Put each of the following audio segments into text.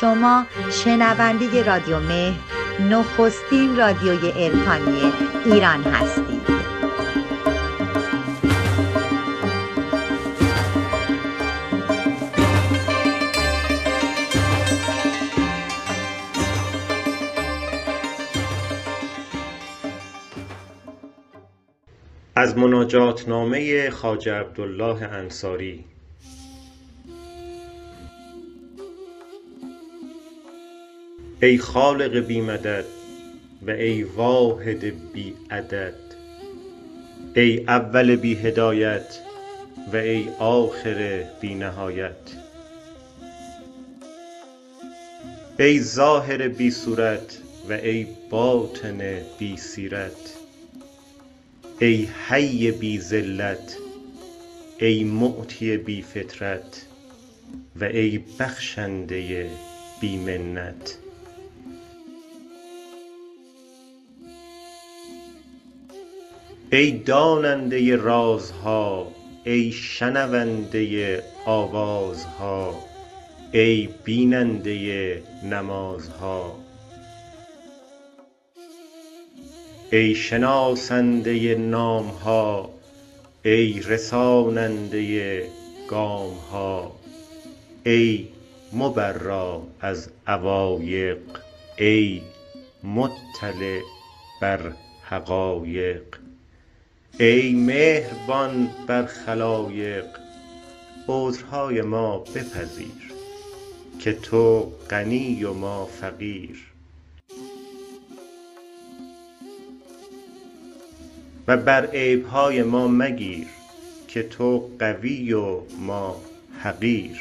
شما شنونده رادیو مهر نخستین رادیوی عرفانی ایران هستید. از مناجات نامه خواجه عبدالله انصاری ای خالق بی مدد و ای واحد بی عدد. ای اول بی هدایت و ای آخر بی نهایت. ای ظاهر بی صورت و ای باطن بی سیرت. ای حی بی ذلت ای معطی بی فطرت و ای بخشنده بی منت. ای داننده رازها ای شنونده آوازها ای بیننده نمازها. ای شناسنده نام ها ای رساننده گام ها ای مبرا از عوایق ای مطلع بر حقایق. ای مهربان بر خلایق عذرهای ما بپذیر که تو غنی و ما فقیر. و بر عیبهای ما مگیر که تو قوی و ما حقیر.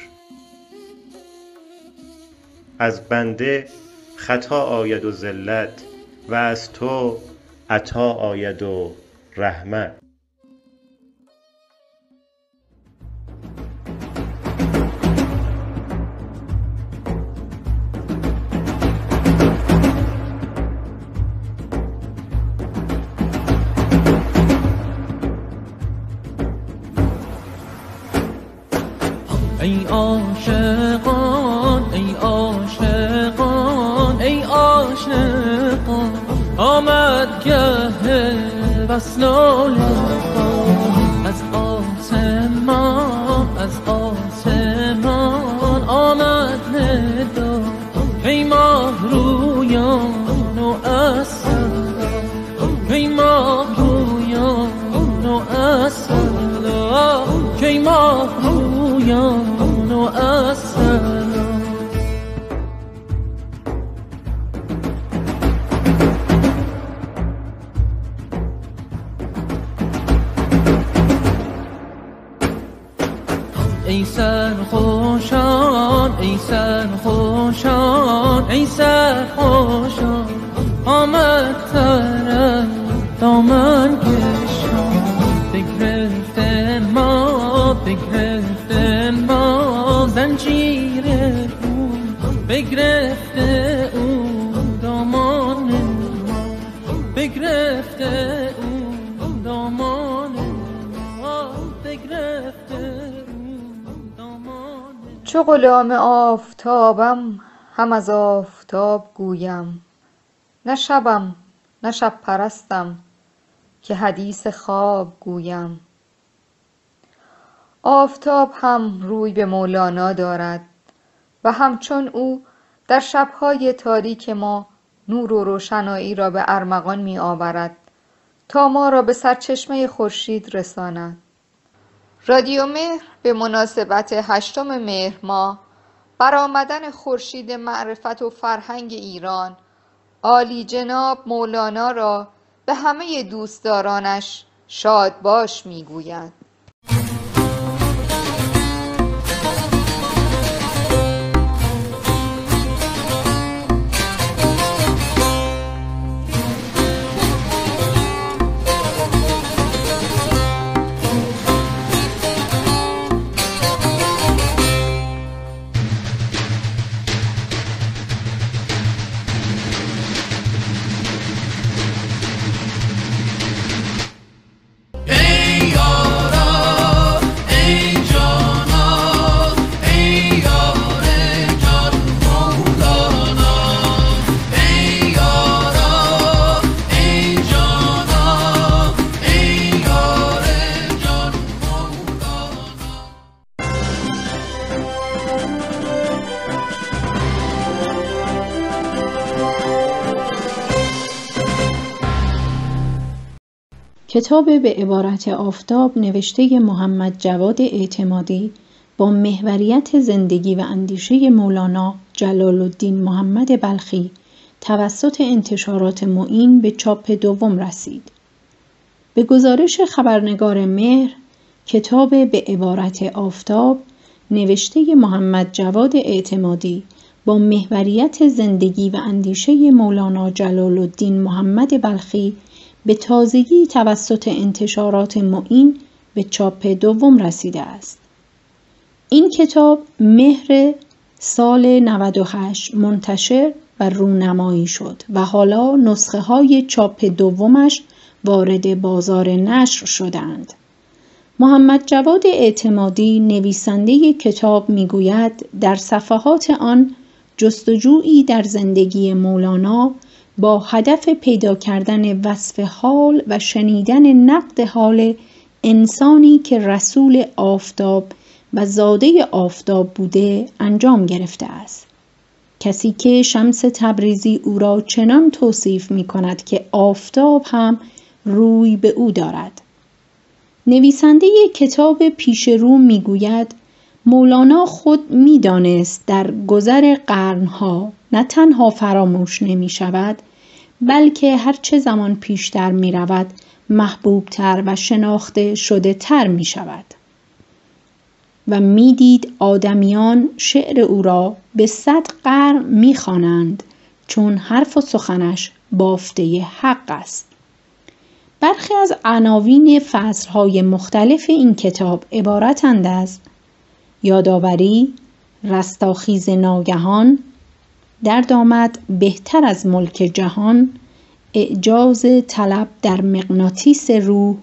از بنده خطا آید و زلت و از تو عطا آید و رحمت وصل و از آسمان از آسمان آمد ندا. ای ماه رویان و اصلا ای ماه رویان و اصلا کی ماه رویان و اصلا. خوشان ای سر خوشان ای سر خوشان. آمد ترم دامن چو غلام آفتابم هم از آفتاب گویم. نه شبم نه شب پرستم که حدیث خواب گویم. آفتاب هم روی به مولانا دارد و همچون او در شبهای تاریک ما نور و روشنایی را به ارمغان می آورد تا ما را به سرچشمه خورشید رساند. رادیو مهر به مناسبت هشتم مهر ماه برآمدن خورشید معرفت و فرهنگ ایران. عالی جناب مولانا را به همه دوستدارانش شادباش می‌گوید کتاب به عبارت آفتاب نوشته محمد جواد اعتمادی با محوریت زندگی و اندیشه مولانا جلال الدین محمد بلخی توسط انتشارات معین به چاپ دوم رسید. به گزارش خبرنگار مهر کتاب به عبارت آفتاب نوشته محمد جواد اعتمادی با محوریت زندگی و اندیشه مولانا جلال الدین محمد بلخی به تازگی توسط انتشارات معین به چاپ دوم رسیده است. این کتاب مهر سال 98 منتشر و رونمایی شد و حالا نسخه های چاپ دومش وارد بازار نشر شدند. محمد جواد اعتمادی نویسنده کتاب می‌گوید در صفحات آن جستجویی در زندگی مولانا با هدف پیدا کردن وصف حال و شنیدن نقد حال انسانی که رسول آفتاب و زاده آفتاب بوده انجام گرفته است. کسی که شمس تبریزی او را چنان توصیف می کند که آفتاب هم روی به او دارد. نویسنده کتاب پیش رو می گوید مولانا خود می‌دانست در گذر قرنها نه تنها فراموش نمی شود بلکه هرچه زمان پیشتر می رود محبوبتر و شناخته شده تر می شود و می‌دید آدمیان شعر او را به صد قرن می‌خوانند چون حرف و سخنش بافته حق است. برخی از عناوین فصلهای مختلف این کتاب عبارتند از یادآوری رستاخیز ناگهان درد آمد بهتر از ملک جهان اعجاز طلب در مغناطیس روح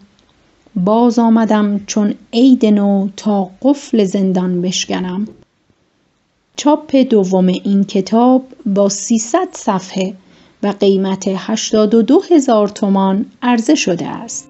باز آمدم چون عید نو تا قفل زندان بشکنم چاپ دوم این کتاب با 300 صفحه و قیمت 82 هزار تومان عرضه شده است.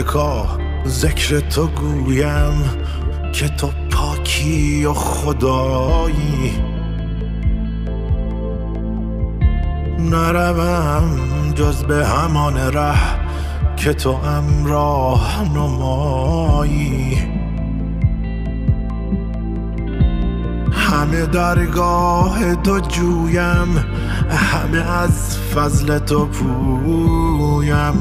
ملکا ذکر تو گویم که تو پاکی و خدایی. نروم جز به همان ره که تو امراه نمایی. همه درگاه تو جویم همه از فضل تو پویم.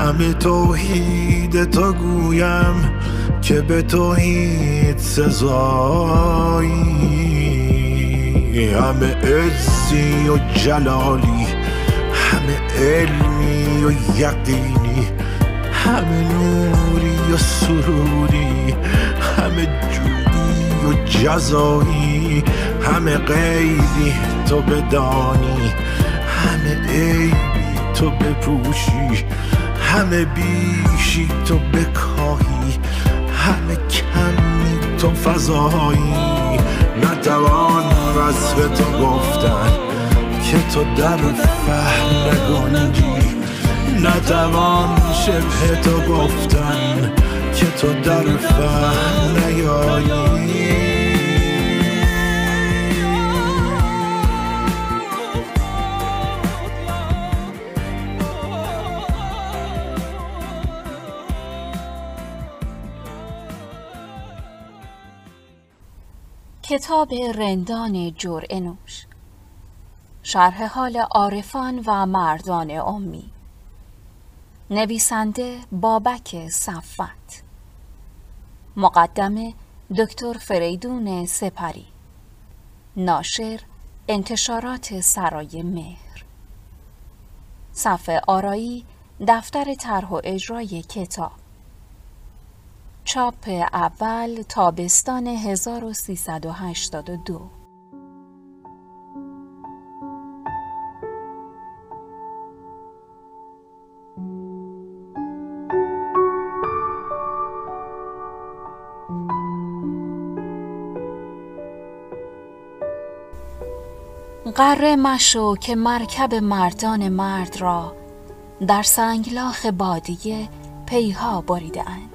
همه توحید تو گویم که به توحید سزایی. همه عزی و جلالی همه علمی و یقینی همه نوری و سروری همه جودی و جزایی همه غیبی تو بدانی همه عیبی تو بپوشی. همه بیشی تو بکاهی همه کمی تو فضایی. نتوان وصف تو گفتن که تو در فهم نگنجی نتوان شبه تو گفتن که تو در فهم نیایی کتاب رندان جرعنوش شرح حال عارفان و مردان امی. نویسنده بابک صفت مقدمه دکتر فریدون سپری. ناشر انتشارات سرای مهر. صفحه آرایی دفتر طرح و اجرای کتاب. چاپ اول تابستان 1382 قره مشو که مرکب مردان مرد را در سنگلاخ بادیه پیها بریده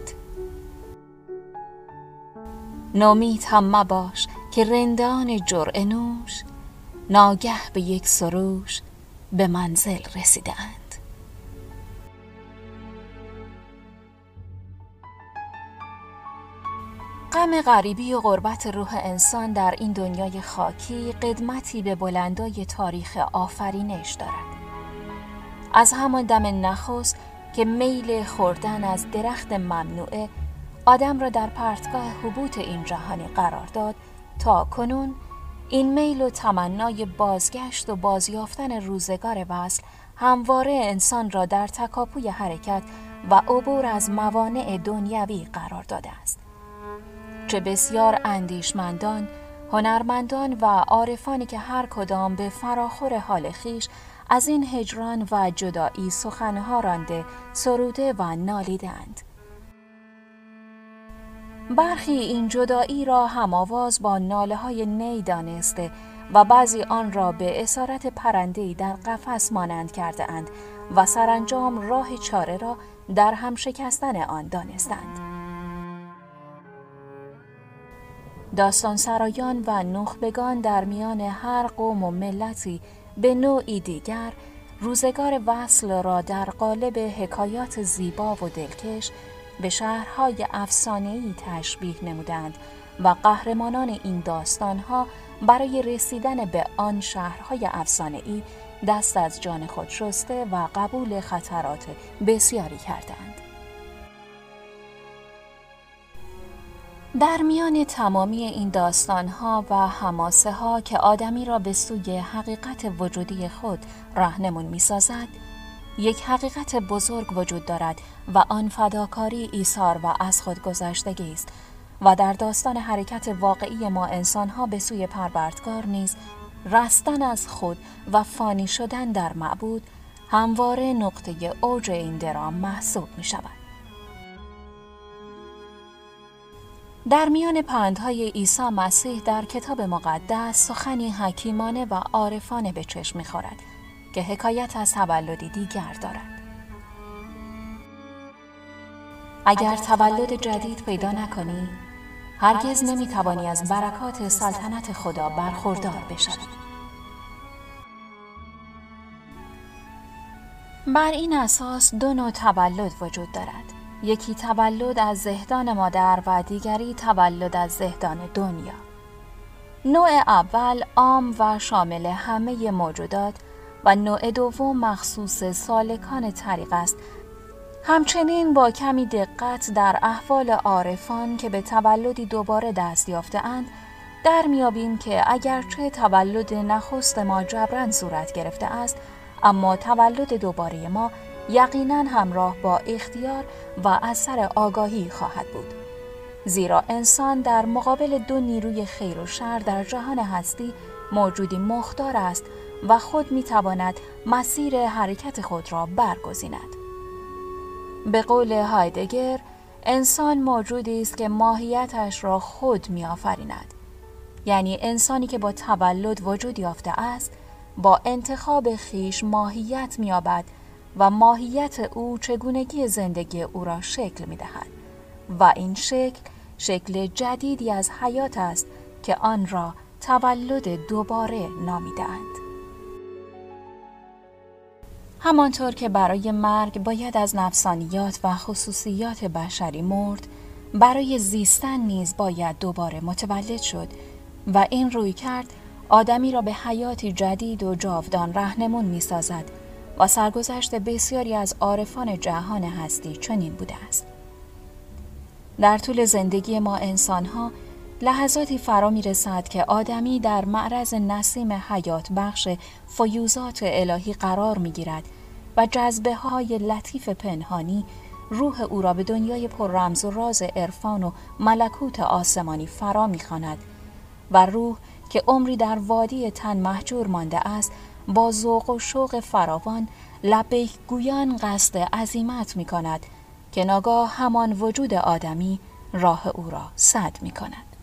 نومید هم مباش که رندان جرعه نوش ناگه به یک سروش به منزل رسیده اند غم غریبی و غربت روح انسان در این دنیای خاکی قدمتی به بلندای تاریخ آفرینش دارد. از همان دم نخست که میل خوردن از درخت ممنوعه آدم را در پرتگاه حبوط این جهانی قرار داد تا کنون این میل و تمنای بازگشت و بازیافتن روزگار وصل همواره انسان را در تکاپوی حرکت و عبور از موانع دنیوی قرار داده است. چه بسیار اندیشمندان هنرمندان و عارفانی که هر کدام به فراخور حال خیش از این هجران و جدایی سخنها رانده سروده و نالیدند. برخی این جدایی را هماواز با ناله های نی دانسته و بعضی آن را به اسارت پرندهی در قفس مانند کرده اند و سرانجام راه چاره را در هم شکستن آن دانستند. داستان سرایان و نخبگان در میان هر قوم و ملتی به نوعی دیگر روزگار وصل را در قالب حکایات زیبا و دلکش به شهرهای افسانه‌ای تشبیه نمودند و قهرمانان این داستانها برای رسیدن به آن شهرهای افسانه‌ای دست از جان خود شسته و قبول خطرات بسیاری کردند. در میان تمامی این داستانها و حماسه ها که آدمی را به سوی حقیقت وجودی خود راهنمون می سازد، یک حقیقت بزرگ وجود دارد و آن فداکاری ایثار و از خود گذشتگی است و در داستان حرکت واقعی ما انسانها به سوی پروردگار نیز رستن از خود و فانی شدن در معبود همواره نقطه اوج این درام محسوب می شود. در میان پندهای عیسی مسیح در کتاب مقدس سخنی حکیمانه و عارفانه به چشم می‌خورد که حکایت از تولدی دیگر دارد. اگر تولد جدید پیدا نکنی، هرگز نمی‌توانی از برکات سلطنت خدا برخوردار بشوی. بر این اساس دو نوع تولد وجود دارد. یکی تولد از زهدان مادر و دیگری تولد از زهدان دنیا. نوع اول عام و شامل همه موجودات و نوع دوم مخصوص سالکان طریق است. همچنین با کمی دقت در احوال عارفان که به تولدی دوباره دست یافته اند در میابیم که اگرچه تولد نخست ما جبران صورت گرفته است اما تولد دوباره ما یقینا همراه با اختیار و اثر آگاهی خواهد بود. زیرا انسان در مقابل دو نیروی خیر و شر در جهان هستی موجودی مختار است و خود می‌تواند مسیر حرکت خود را برگزیند. به قول هایدگر انسان موجودی است که ماهیتش را خود میآفریند. یعنی انسانی که با تولد وجود یافته است با انتخاب خیش ماهیت مییابد و ماهیت او چگونگی زندگی او را شکل می دهد و این شکل شکل جدیدی از حیات است که آن را تولد دوباره نامیدند. همانطور که برای مرگ باید از نفسانیات و خصوصیات بشری مرد، برای زیستن نیز باید دوباره متولد شد و این روی کرد آدمی را به حیاتی جدید و جاودان رهنمون می سازد و سرگذشت بسیاری از عارفان جهان هستی چنین بوده است. در طول زندگی ما انسانها لحظاتی فرا می رسد که آدمی در معرض نسیم حیات بخش فیوزات الهی قرار می گیرد و جذبه های لطیف پنهانی روح او را به دنیای پر رمز و راز عرفان و ملکوت آسمانی فرا می‌خواند و روح که عمری در وادی تن محجور مانده است با ذوق و شوق فراوان لبیک گویان قصد عظیمت می کند که ناگاه همان وجود آدمی راه او را صد می کند.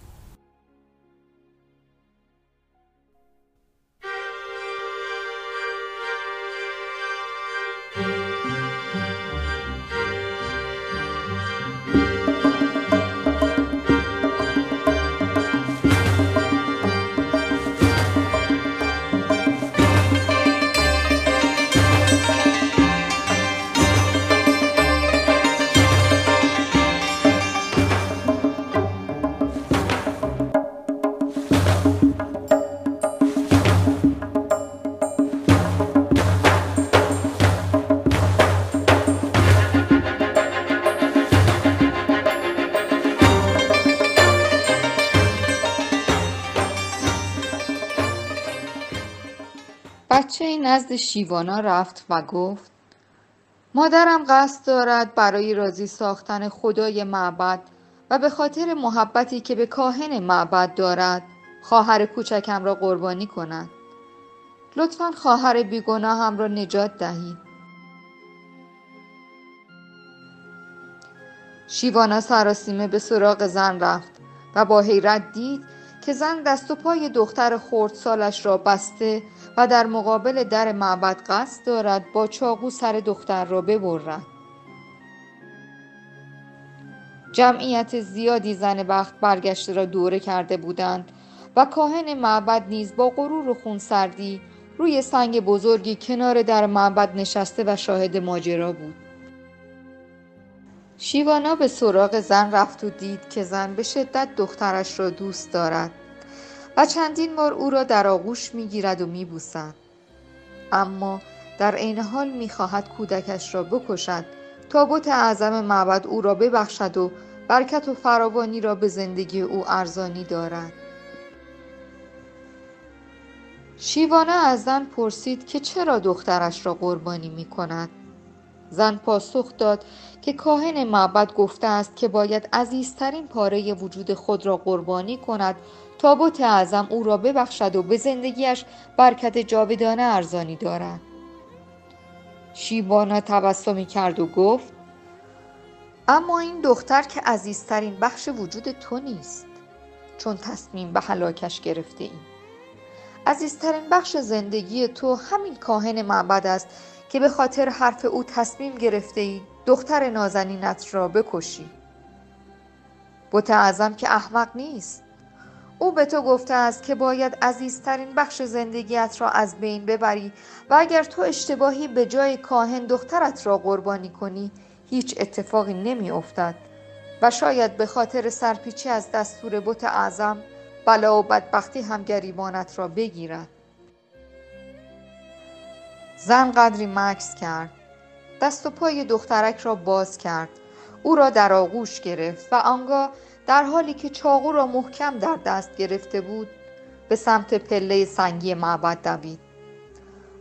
بچه نزد شیوانا رفت و گفت مادرم قصد دارد برای راضی ساختن خدای معبد و به خاطر محبتی که به کاهن معبد دارد خواهر کوچکم را قربانی کند. لطفا خواهر بیگناهم را نجات دهید. شیوانا سراسیمه به سراغ زن رفت و با حیرت دید که زن دست و پای دختر خردسالش را بسته و در مقابل در معبد قصد دارد با چاقو سر دختر را ببرد. جمعیت زیادی زن بخت برگشته را دوره کرده بودند و کاهن معبد نیز با غرور و خونسردی روی سنگ بزرگی کنار در معبد نشسته و شاهد ماجرا بود. شیوانا به سراغ زن رفت و دید که زن به شدت دخترش را دوست دارد. و چندین بار او را در آغوش می‌گیرد و میبوسد اما در عین حال می‌خواهد کودکش را بکشد تا بت اعظم معبد او را ببخشد و برکت و فراوانی را به زندگی او ارزانی دارد شیوانا از زن پرسید که چرا دخترش را قربانی می کند. زن پاسخ داد که کاهن معبد گفته است که باید عزیزترین پاره وجود خود را قربانی کند تا بت اعظم او را ببخشد و به زندگیش برکت جاودانه ارزانی دارد. شیوانا تبسمی کرد و گفت اما این دختر که عزیزترین بخش وجود تو نیست چون تصمیم به هلاکش گرفته ایم عزیزترین بخش زندگی تو همین کاهن معبد است که به خاطر حرف او تصمیم گرفته ای دختر نازنینت را بکشی. بت اعظم که احمق نیست. او به تو گفته است که باید عزیزترین بخش زندگیت را از بین ببری و اگر تو اشتباهی به جای کاهن دخترت را قربانی کنی هیچ اتفاقی نمی افتد. و شاید به خاطر سرپیچی از دستور بت اعظم بلا و بدبختی هم گریبانت را بگیرد. زن قدری مکس کرد. دست و پای دخترک را باز کرد. او را در آغوش گرفت و آنگاه در حالی که چاقو را محکم در دست گرفته بود به سمت پله سنگی معبد دوید.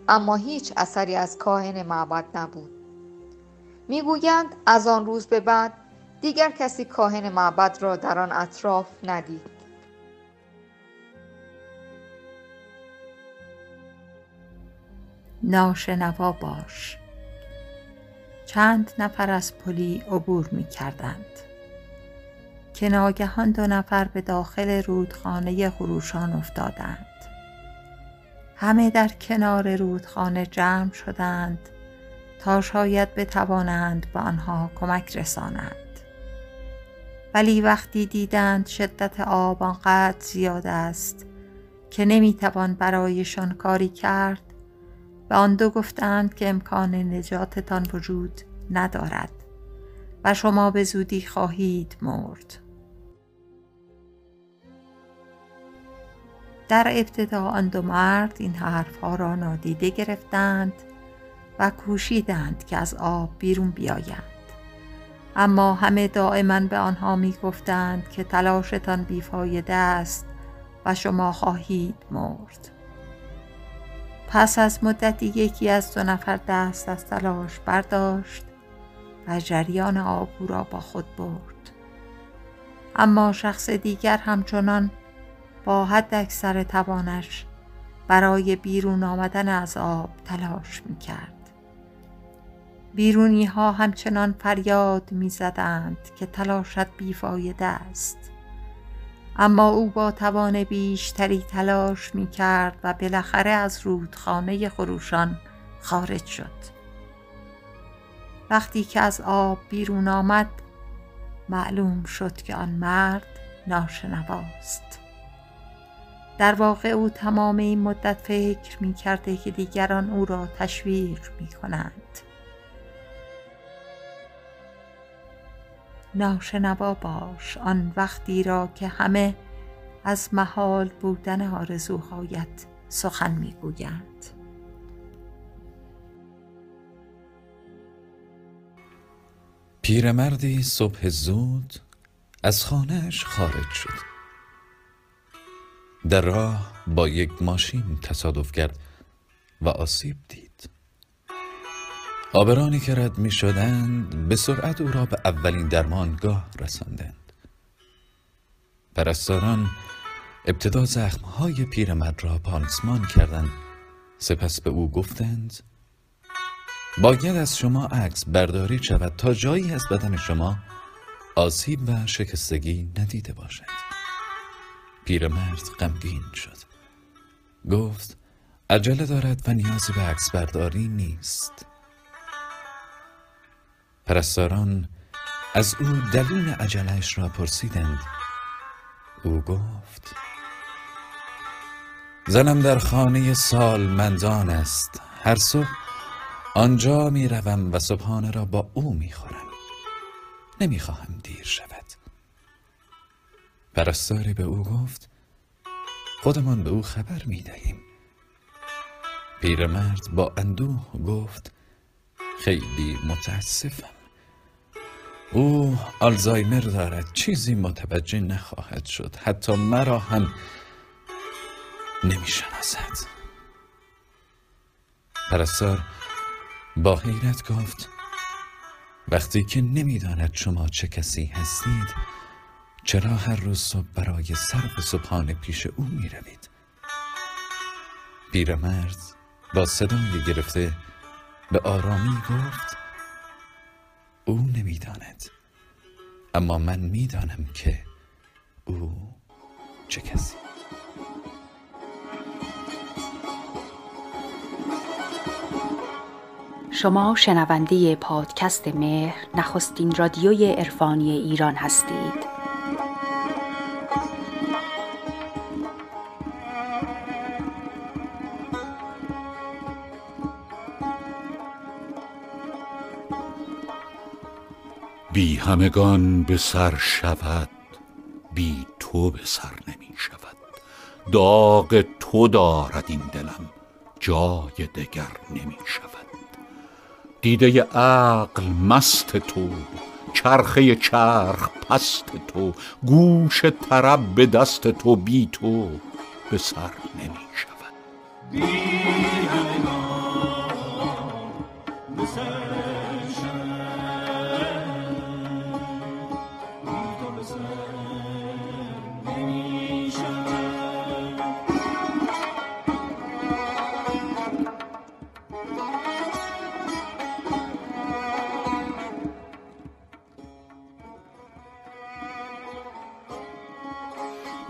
اما هیچ اثری از کاهن معبد نبود. می‌گویند از آن روز به بعد دیگر کسی کاهن معبد را در آن اطراف ندید. ناشنوا باش. چند نفر از پلی عبور می کردند. که ناگهان دو نفر به داخل رودخانه خروشان افتادند. همه در کنار رودخانه جمع شدند تا شاید بتوانند به آنها کمک رسانند. ولی وقتی دیدند شدت آب آنقدر زیاد است که نمی‌توان برایشان کاری کرد به آن دو گفتند که امکان نجاتتان وجود ندارد و شما به زودی خواهید مرد. در ابتدا آن دو مرد این حرفها را نادیده گرفتند و کوشیدند که از آب بیرون بیایند. اما همه دائما به آنها می گفتند که تلاشتان بیفایده است و شما خواهید مرد. پس از مدتی یکی از دو نفر دست از تلاش برداشت و جریان آب او را با خود برد اما شخص دیگر همچنان با حد اکثر توانش برای بیرون آمدن از آب تلاش می کرد. بیرونی ها همچنان فریاد می زدند که تلاشت بیفایده است. اما او با توان بیشتری تلاش می کرد و بالاخره از رودخانه خروشان خارج شد. وقتی که از آب بیرون آمد معلوم شد که آن مرد ناشنواست. در واقع او تمام این مدت فکر می کرده که دیگران او را تشویق می کنند. ناشنوا باش آن وقتی را که همه از محال بودن آرزوهایت سخن می‌گویند. پیرمردی صبح زود از خانهش خارج شد. در راه با یک ماشین تصادف کرد و آسیب دید. آبرانی که رد می شدند به سرعت او را به اولین درمانگاه رساندند. پرستاران ابتدا زخمهای پیرمرد را پانسمان کردند. سپس به او گفتند باید از شما عکس برداری شود تا جایی از بدن شما آسیب و شکستگی ندیده باشد. پیرمرد غمگین شد. گفت عجله دارد و نیازی به عکس برداری نیست. پرستاران از او دلیل عجلش را پرسیدند. او گفت زنم در خانه سال مندان است. هر صبح آنجا می روم و صبحانه را با او می خورم نمی خواهم دیر شود. پرستاری به او گفت خودمان به او خبر می دهیم پیرمرد با اندوه گفت خیلی متاسفم. او آلزایمر دارد چیزی متوجه نخواهد شد. حتی مرا هم نمی شناسد پرستار با حیرت گفت وقتی که نمی‌داند شما چه کسی هستید چرا هر روز صبح برای صرف صبحانه پیش او می روید؟ پیرمرد با صدای گرفته به آرامی گفت او نمی‌داند اما من می‌دانم که او چه کسی. شما شنونده پادکست مهر نخستین رادیوی عرفانی ایران هستید. بی همگان به سر شود بی تو به سر نمی شود. داغ تو دارد این دلم جای دگر نمی شود. دیده عقل مست تو چرخه چرخ پست تو گوش طرب به دست تو بی تو به سر نمی شود.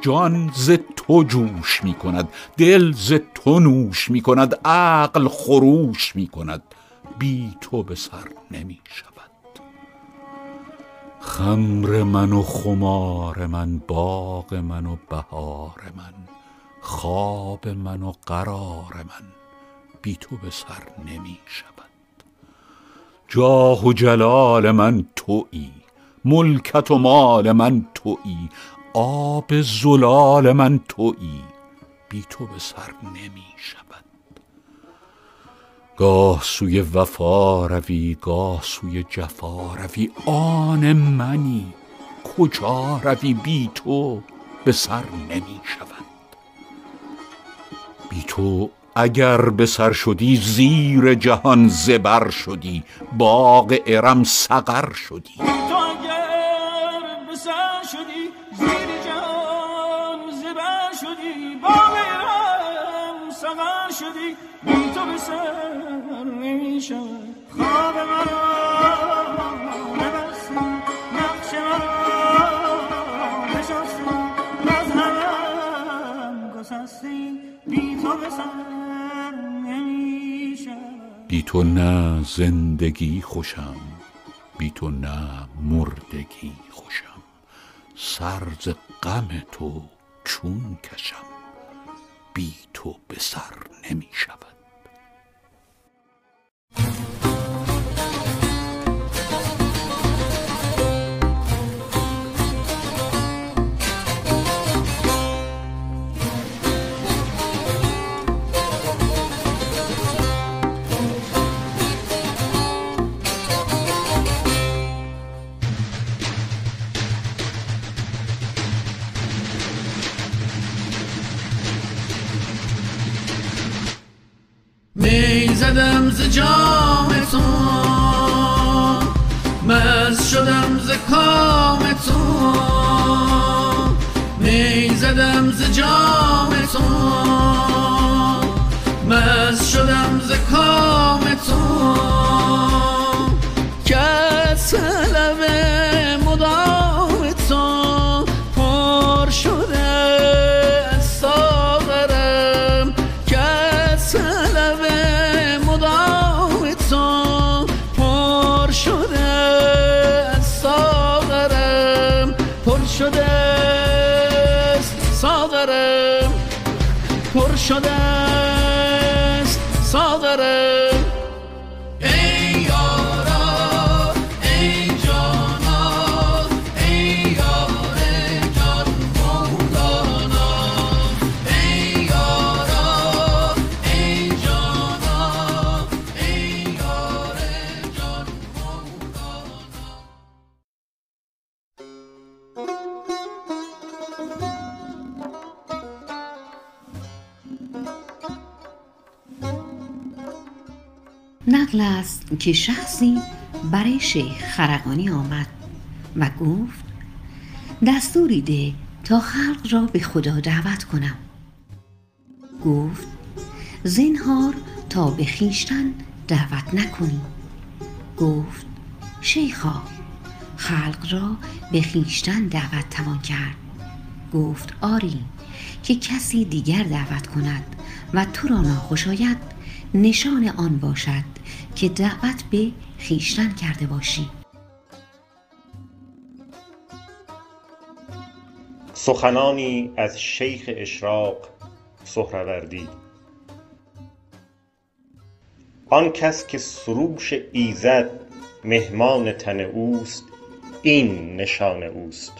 جان ز تو جوش می کند دل ز تو نوش می کند عقل خروش می کند بی تو به سر نمی شود خمر من و خمار من باغ من و بهار من خواب من و قرار من بی تو به سر نمی شود جاه و جلال من تویی ملکت و مال من تویی آب زلال من تویی بی تو به سر نمی شود. گاه سوی وفا روی گاه سوی جفا روی آن منی کجا روی بی تو به سر نمی شود. بی تو اگر به سر شدی زیر جهان زبر شدی باغ ارم سقر شدی. بی تو به سر نمی شود خواب بی تو نه زندگی خوشم بی تو نه مردگی خوشم. سرز غم تو چون کشم. بی تو به سر نمی شود. زدم ز جام تو مز شدم ز کام تو می زدم ز جام تو مز شدم ز کام تو که شخصی برای شیخ خرقانی آمد و گفت دستوری ده تا خلق را به خدا دعوت کنم. گفت زنهار تا به خیشتن دعوت نکنی. گفت شیخا خلق را به خیشتن دعوت توان کرد. گفت آری که کسی دیگر دعوت کند و تو را ناخوش آید نشان آن باشد که دعوت به خیشتن کرده باشی. سخنانی از شیخ اشراق سهروردی. آن کس که سروش ایزد مهمان تن اوست این نشان اوست.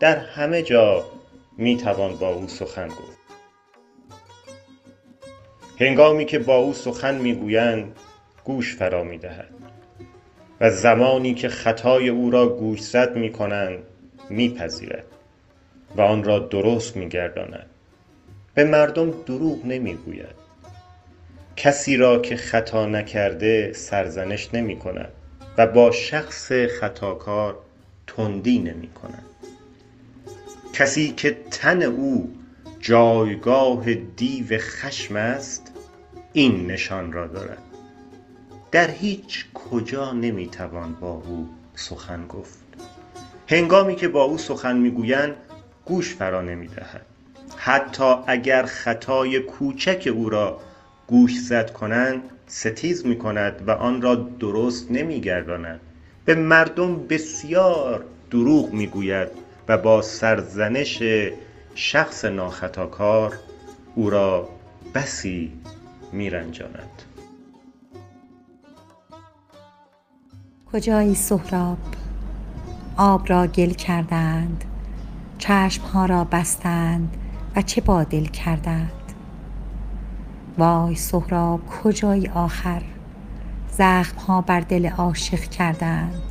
در همه جا می توان با او سخن گفت. هنگامی که با او سخن می گویند گوش فرا می دهد و زمانی که خطای او را گوشزد می کنند می پذیرد و آن را درست می گرداند به مردم دروغ نمی گوید کسی را که خطا نکرده سرزنش نمی کند و با شخص خطاکار تندی نمی کند کسی که تن او جایگاه دیو خشم است این نشان را دارد. در هیچ کجا نمی توان با او سخن گفت. هنگامی که با او سخن می‌گویند گوش فرا نمی دهد حتی اگر خطای کوچک او را گوش زد کنند ستیز می کند و آن را درست نمی گرداند به مردم بسیار دروغ می گوید و با سرزنش شخص ناخطاکار او را بسی می کجایی سهراب؟ آب را گل کردند چشمها را بستند و چه با دل کردند؟ وای سهراب کجایی آخر؟ زخمها بر دل عاشق کردند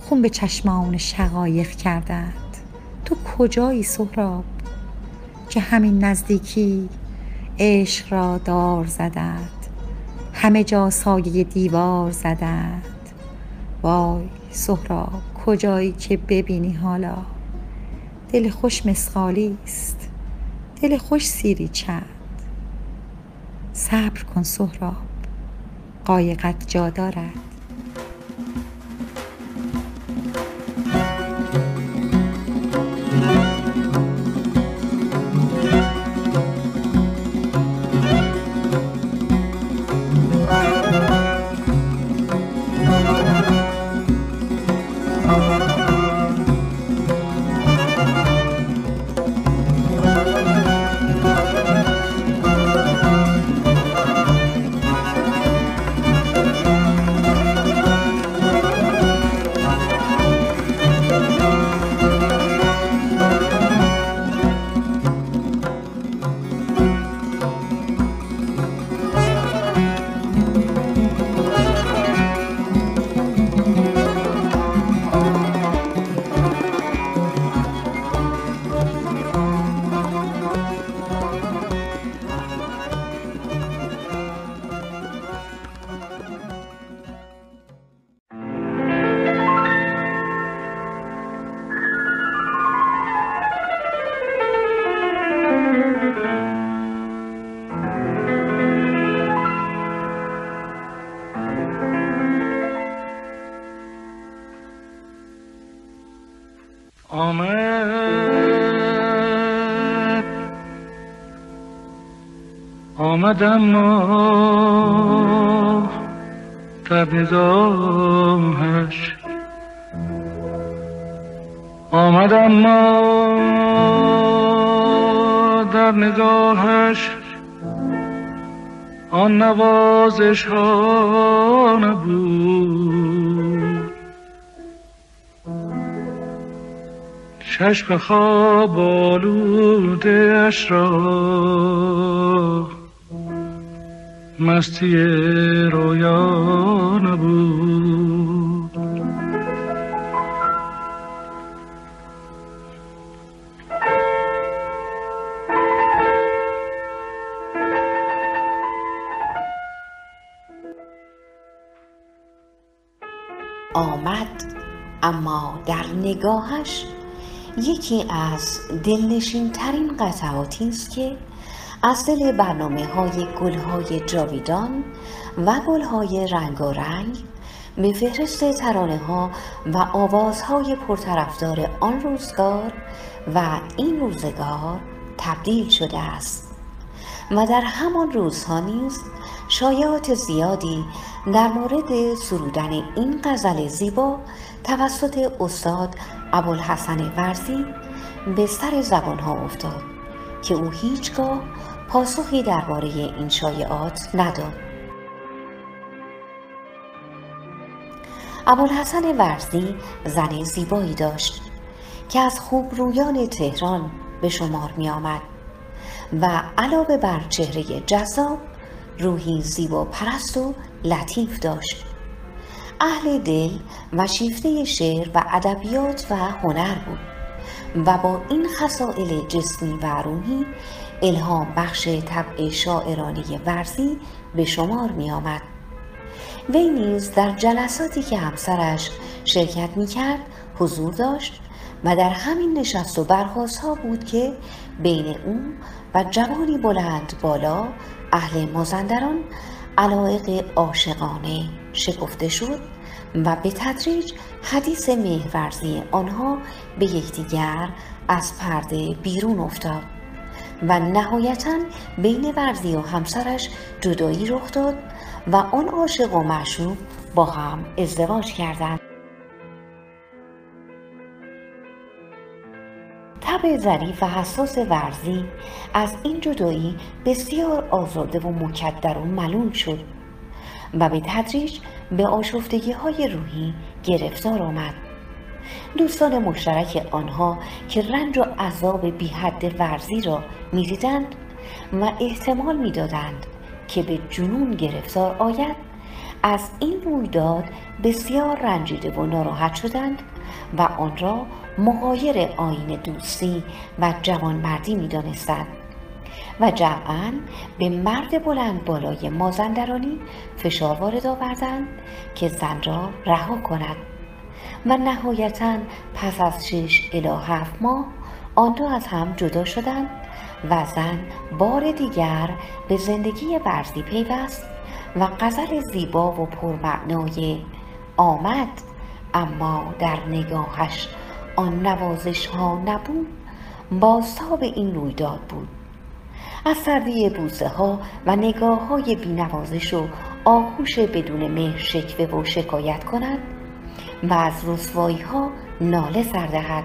خون به چشمان شقایق کردند. تو کجایی سهراب؟ که همین نزدیکی عشق را دار زدند همه جا سایه دیوار زدند. وای سهراب کجایی که ببینی حالا؟ دل خوش مسخالی است دل خوش سیری چند؟ صبر کن سهراب قایقت جا دارد آمد اما در نگاهش آمد اما در نگاهش آن نوازش ها نبود. چشم خواب آلوده را مستی رویا نبود آمد اما در نگاهش یکی از دلنشین ترین قطعاتی است که از دل برنامه های گل های جاویدان و گل های رنگارنگ به فهرست ترانه ها و آوازهای پرطرفدار آن روزگار و این روزگار تبدیل شده است. و در همان روزها نیز شایعات زیادی در مورد سرودن این غزل زیبا توسط استاد ابوالحسن ورزی به سر زبان ها افتاد که او هیچگاه پاسخی درباره این شایعات نداد. ابوالحسن ورزی زن زیبایی داشت که از خوب رویان تهران به شمار می آمد و علاوه بر چهره جذاب روحی زیبا پرست و لطیف داشت. اهل دل و شیفته شعر و ادبیات و هنر بود و با این خصائل جسمی و روحی الهام بخش طبع شاعرانه ورزی به شمار می آمد. وی نیز در جلساتی که همسرش شرکت می کرد حضور داشت و در همین نشست و برخواست ها بود که بین او و جوانی بلند بالا اهل مازندران علایق عاشقانه شکفته شد و به تدریج حدیث مهرورزی آنها به یکدیگر از پرده بیرون افتاد و نهایتا بین ورزی و همسرش جدایی رخ داد و آن عاشق و معشوق با هم ازدواج کردند. طبع ظریف و حساس ورزی از این جدایی بسیار آزرده و مکدر و ملول شد و به تدریج به آشفتگی های روحی گرفتار آمد. دوستان مشترک آنها که رنج و عذاب بی حد ورزی را می‌دیدند و احتمال می‌دادند که به جنون گرفتار آید از این رویداد بسیار رنجیده و ناراحت شدند و آن را مغایر آین دوستی و جوانمردی می دانستند و جمعا به مرد بلند بالای مازندرانی فشار وارد آوردند که زن را رها کند. و نهایتا پس از شش الی هفت ماه آن دو از هم جدا شدند و زن بار دیگر به زندگی ورزی پیوست و غزل زیبا و پرمعنای آمد. اما در نگاهش آن نوازش ها نبود بازتاب این رویداد بود. از سردی بوسه ها و نگاه های بینوازش و آغوش بدون مهر شکوه و شکایت کند و از رسوایی ها ناله سردهد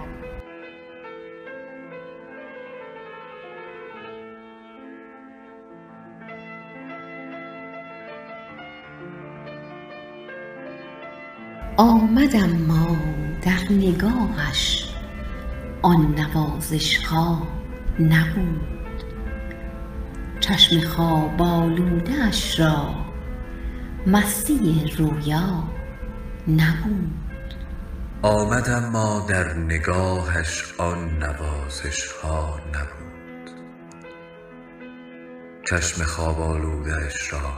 آمدم ما در نگاهش. آن نوازش ها نبود. چشم خواب آلودش را مستی رویا نبود. آمدم ما در نگاهش آن نوازش ها نبود. چشم خواب آلودش را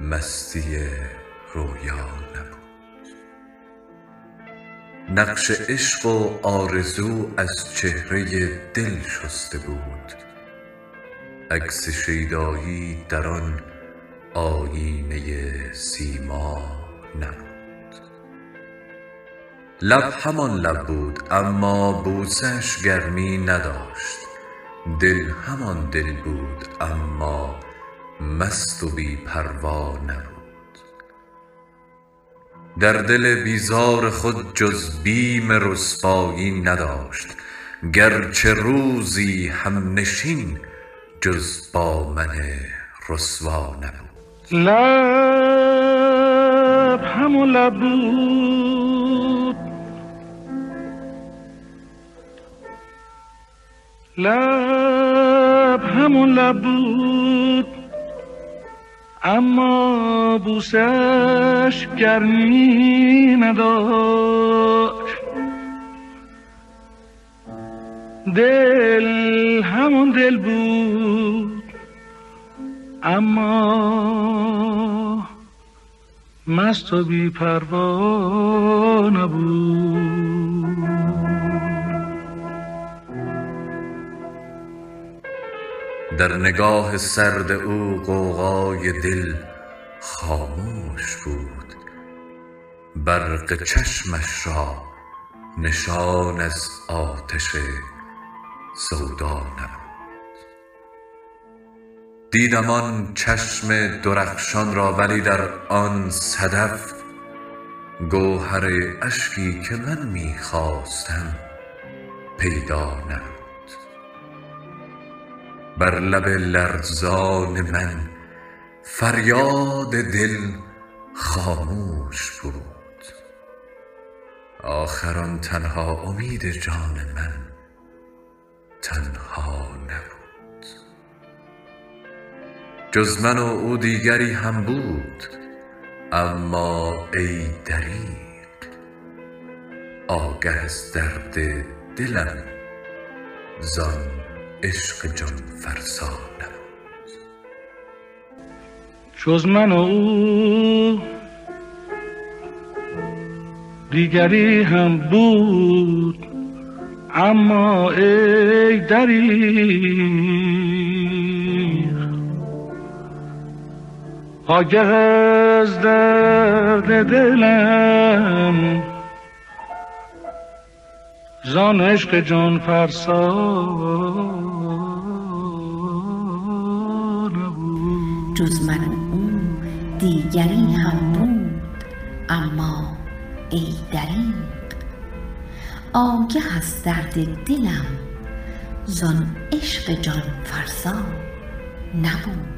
مستی رویا نبود. نقش عشق و آرزو از چهره دل شسته بود. عکس شیدایی در آن آیینه سیما نبود. لب همان لب بود اما بوسش گرمی نداشت. دل همان دل بود اما مست و بی پروا نبود. در دل بیزار خود جز بیم رسوایی نداشت. گرچه روزی همنشین جز با من رسوا نبود. لب همون لب بود. لب همون لب بود. اما بوسش گرمی نداشت. دل همون دل بود. اما مست و بی پروا نبود. در نگاه سرد او غوغای دل خاموش بود. برق چشمش را نشان از آتش سودا نبود دیدم آن چشم درخشان را ولی در آن صدف گوهر اشکی که من می خواستم پیدا نبود بر لب لرزان من فریاد دل خاموش بود آخر آن تنها امید جان من تنها نبود. جز من و او دیگری هم بود اما ای دریغ آگه از درد دلم زان عشق جان فرسا نبود جز من و او دیگری هم بود اما ای دریغ آگه از درد دلم. زان عشق جان فرسا. جز من و او دیگری هم بود. اما ای دریغ آگه از درد دلم زان عشق جان فرسا نبود.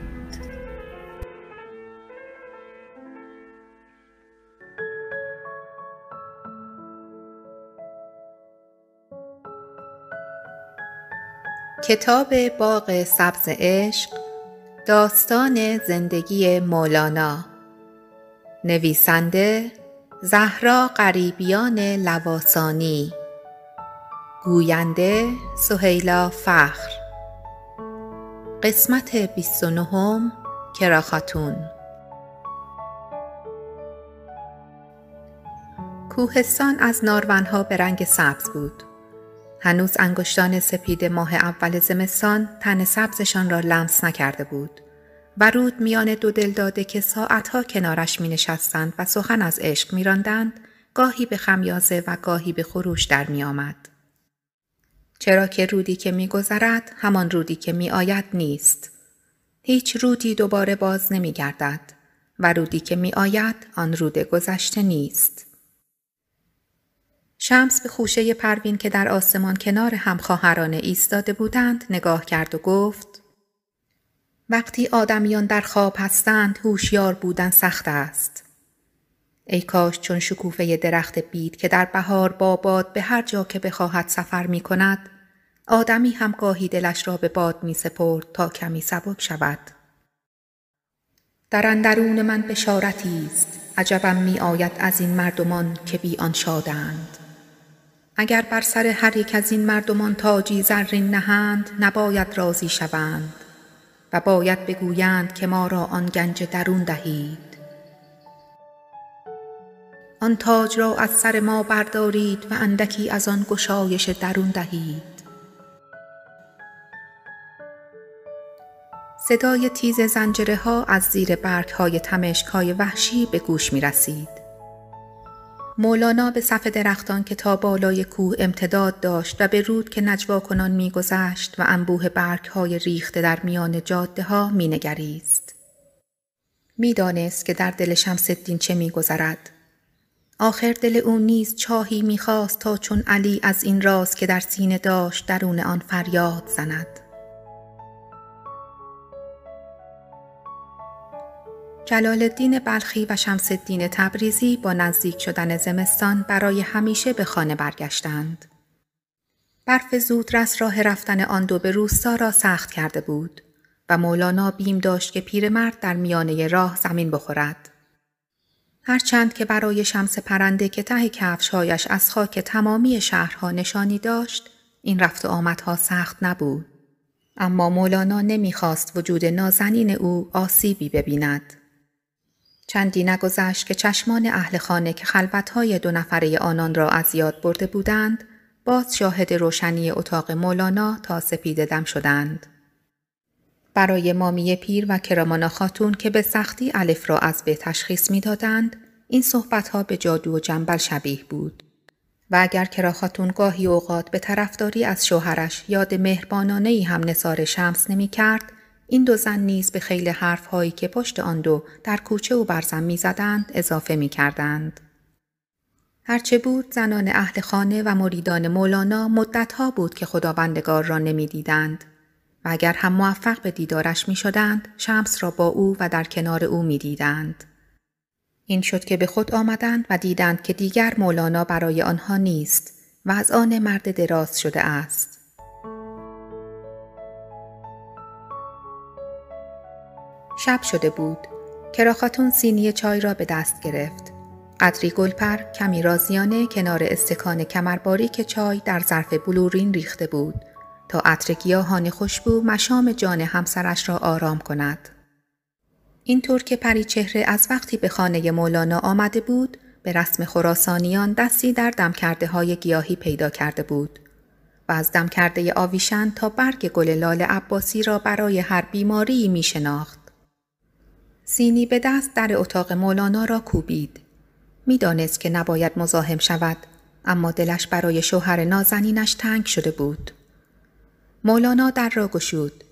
کتاب باغ سبز عشق داستان زندگی مولانا. نویسنده زهرا غریبیان لواسانی. گوینده سهیلا فخر. قسمت 29 کراخاتون. کوهستان از نارونها به رنگ سبز بود. هنوز انگشتان سپید ماه اول زمستان تن سبزشان را لمس نکرده بود و رود میان دو دل داده که ساعتها کنارش می نشستند و سخن از عشق می راندند، گاهی به خمیازه و گاهی به خروش در می آمد. چرا که رودی که می گذرد همان رودی که می آید نیست. هیچ رودی دوباره باز نمی گردد و رودی که می آید آن رود گذشته نیست. شمس به خوشه پروین که در آسمان کنار همخواهرانه ایستاده بودند نگاه کرد و گفت وقتی آدمیان در خواب هستند هوشیار بودن سخت است. ای کاش چون شکوفه درخت بید که در بهار با باد به هر جا که بخواهد سفر می کند آدمی هم گاهی دلش را به باد می سپرد تا کمی سبک شود. در اندرون من بشارتی است عجبم می آید از این مردمان که بی آن شادند. اگر بر سر هر یک از این مردمان تاجی زرین نهند نباید راضی شوند و باید بگویند که ما را آن گنج درون دهید آن تاج را از سر ما بردارید و اندکی از آن گشایش درون دهید صدای تیز زنجره ها از زیر برگ های تمشک های وحشی به گوش می رسید. مولانا به صف درختان که تا بالای کوه امتداد داشت و به رود که نجوا کنان میگذشت و انبوه برگ های ریخته در میان جاده ها می نگریست. می دانست که در دل شمس الدین چه می گذرد. آخر دل او نیز چاهی می‌خواست تا چون علی از این راز که در سینه داشت درون آن فریاد زند. جلال الدین بلخی و شمس الدین تبریزی با نزدیک شدن زمستان برای همیشه به خانه برگشتند. برف زودرس راه رفتن آن دو به روستا را سخت کرده بود و مولانا بیم داشت که پیرمرد در میانه راه زمین بخورد. هرچند که برای شمس پرنده که ته کفشهایش از خاک تمامی شهرها نشانی داشت، این رفت و آمدها سخت نبود. اما مولانا نمی‌خواست وجود نازنین او آسیبی ببیند. چندی نگذشت که چشمان اهل خانه که خلوتهای دو نفره آنان را از یاد برده بودند، باز شاهد روشنی اتاق مولانا تا سپیده دم شدند. برای مامی پیر و کرامانا خاتون که به سختی الف را از به تشخیص می‌دادند، این صحبتها به جادو و جنبل شبیه بود. و اگر کرا خاتون گاهی اوقات به طرفداری از شوهرش یاد مهربانانه ای هم نصار شمس نمی کرد، این دو زن نیز به خیلی حرف هایی که پشت آن دو در کوچه و برزم می زدند اضافه می کردند. هرچه بود زنان اهل خانه و مریدان مولانا مدتها بود که خداوندگار را نمی دیدند و اگر هم موفق به دیدارش می شدند شمس را با او و در کنار او می دیدند. این شد که به خود آمدند و دیدند که دیگر مولانا برای آنها نیست و از آن مرد دراز شده است. شب شده بود. کراخاتون سینی چای را به دست گرفت. قدری گلپر کمی رازیانه کنار استکان کمرباری که چای در ظرف بلورین ریخته بود تا عطر گیاهان خوشبو مشام جان همسرش را آرام کند. اینطور که پری چهره از وقتی به خانه مولانا آمده بود به رسم خراسانیان دستی در دم کرده های گیاهی پیدا کرده بود و از دم کرده آویشن تا برگ گل لال عباسی را برای هر بیماری می شناخت. سینی به دست در اتاق مولانا را کوبید. می‌دانست که نباید مزاحم شود اما دلش برای شوهر نازنینش تنگ شده بود. مولانا در را گشود.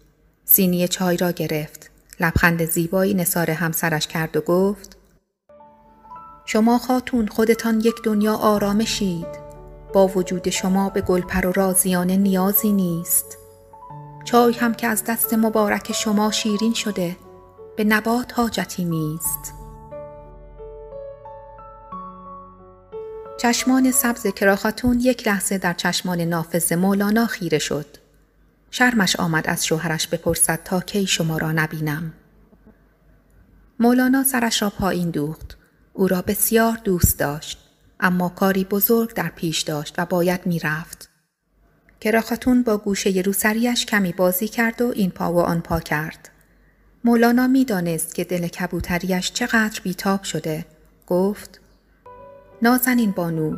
سینی چای را گرفت. لبخند زیبایی نصار همسرش کرد و گفت شما خاتون خودتان یک دنیا آرامشید. با وجود شما به گلپر و رازیانه نیازی نیست. چای هم که از دست مبارک شما شیرین شده. به نبات حاجتی نیست چشمان سبز کراخاتون یک لحظه در چشمان نافذ مولانا خیره شد. شرمش آمد از شوهرش بپرسد تا کی شما را نبینم. مولانا سرش را پایین دوخت. او را بسیار دوست داشت. اما کاری بزرگ در پیش داشت و باید می‌رفت. کراخاتون با گوشه روسریش کمی بازی کرد و این پا و آن پا کرد. مولانا می‌دانست که دل کبوتریش چقدر بیتاب شده. گفت نازنین بانو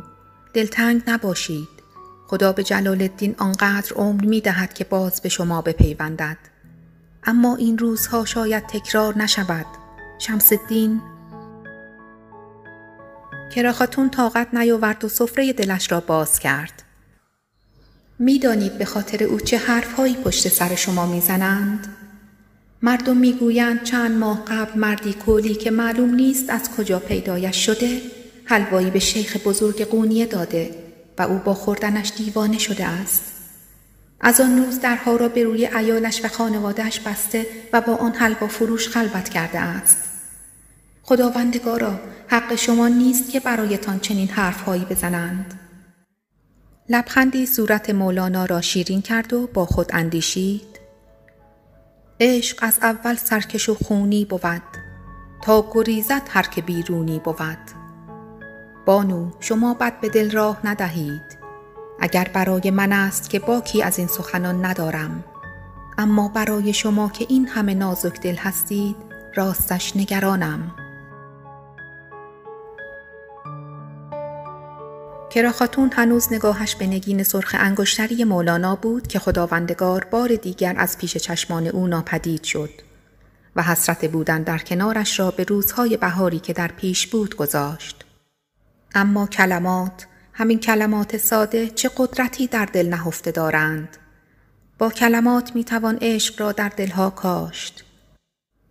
دلتنگ نباشید. خدا به جلال الدین آنقدر عمر می دهد که باز به شما بپیوندد. اما این روزها شاید تکرار نشود. شمس الدین کراخاتون طاقت نیاورد و سفره دلش را باز کرد. می‌دانید به خاطر او چه حرفهایی پشت سر شما می‌زنند؟ مردم می‌گویند چند ماه قبل مردی کولی که معلوم نیست از کجا پیدایش شده حلوایی به شیخ بزرگ قونیه داده و او با خوردنش دیوانه شده است. از آن روز درها را به روی ایالش و خانوادهش بسته و با آن حلوا فروش خلوت کرده است. خداوندگارا حق شما نیست که برایتان چنین حرفهایی بزنند. لبخندی صورت مولانا را شیرین کرد و با خود اندیشید عشق از اول سرکش و خونی بود تا گریزت هر که بیرونی بود. بانو شما بد به دل راه ندهید. اگر برای من است که باکی از این سخنان ندارم. اما برای شما که این همه نازک دل هستید راستش نگرانم. کراخاتون هنوز نگاهش به نگین سرخ انگشتری مولانا بود که خداوندگار بار دیگر از پیش چشمان او ناپدید شد و حسرت بودن در کنارش را به روزهای بهاری که در پیش بود گذاشت. اما کلمات، همین کلمات ساده چه قدرتی در دل نهفته دارند. با کلمات می توان عشق را در دلها کاشت.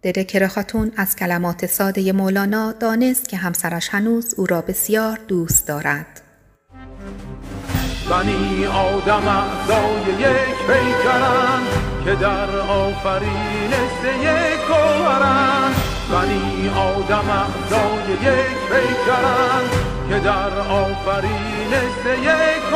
دل کراخاتون از کلمات ساده مولانا دانست که همسرش هنوز او را بسیار دوست دارد. بنی آدم اعضای یک پیکرن که در آفرینش یک گوهرن. بنی آدم اعضای یک پیکرن که در آفرینش یک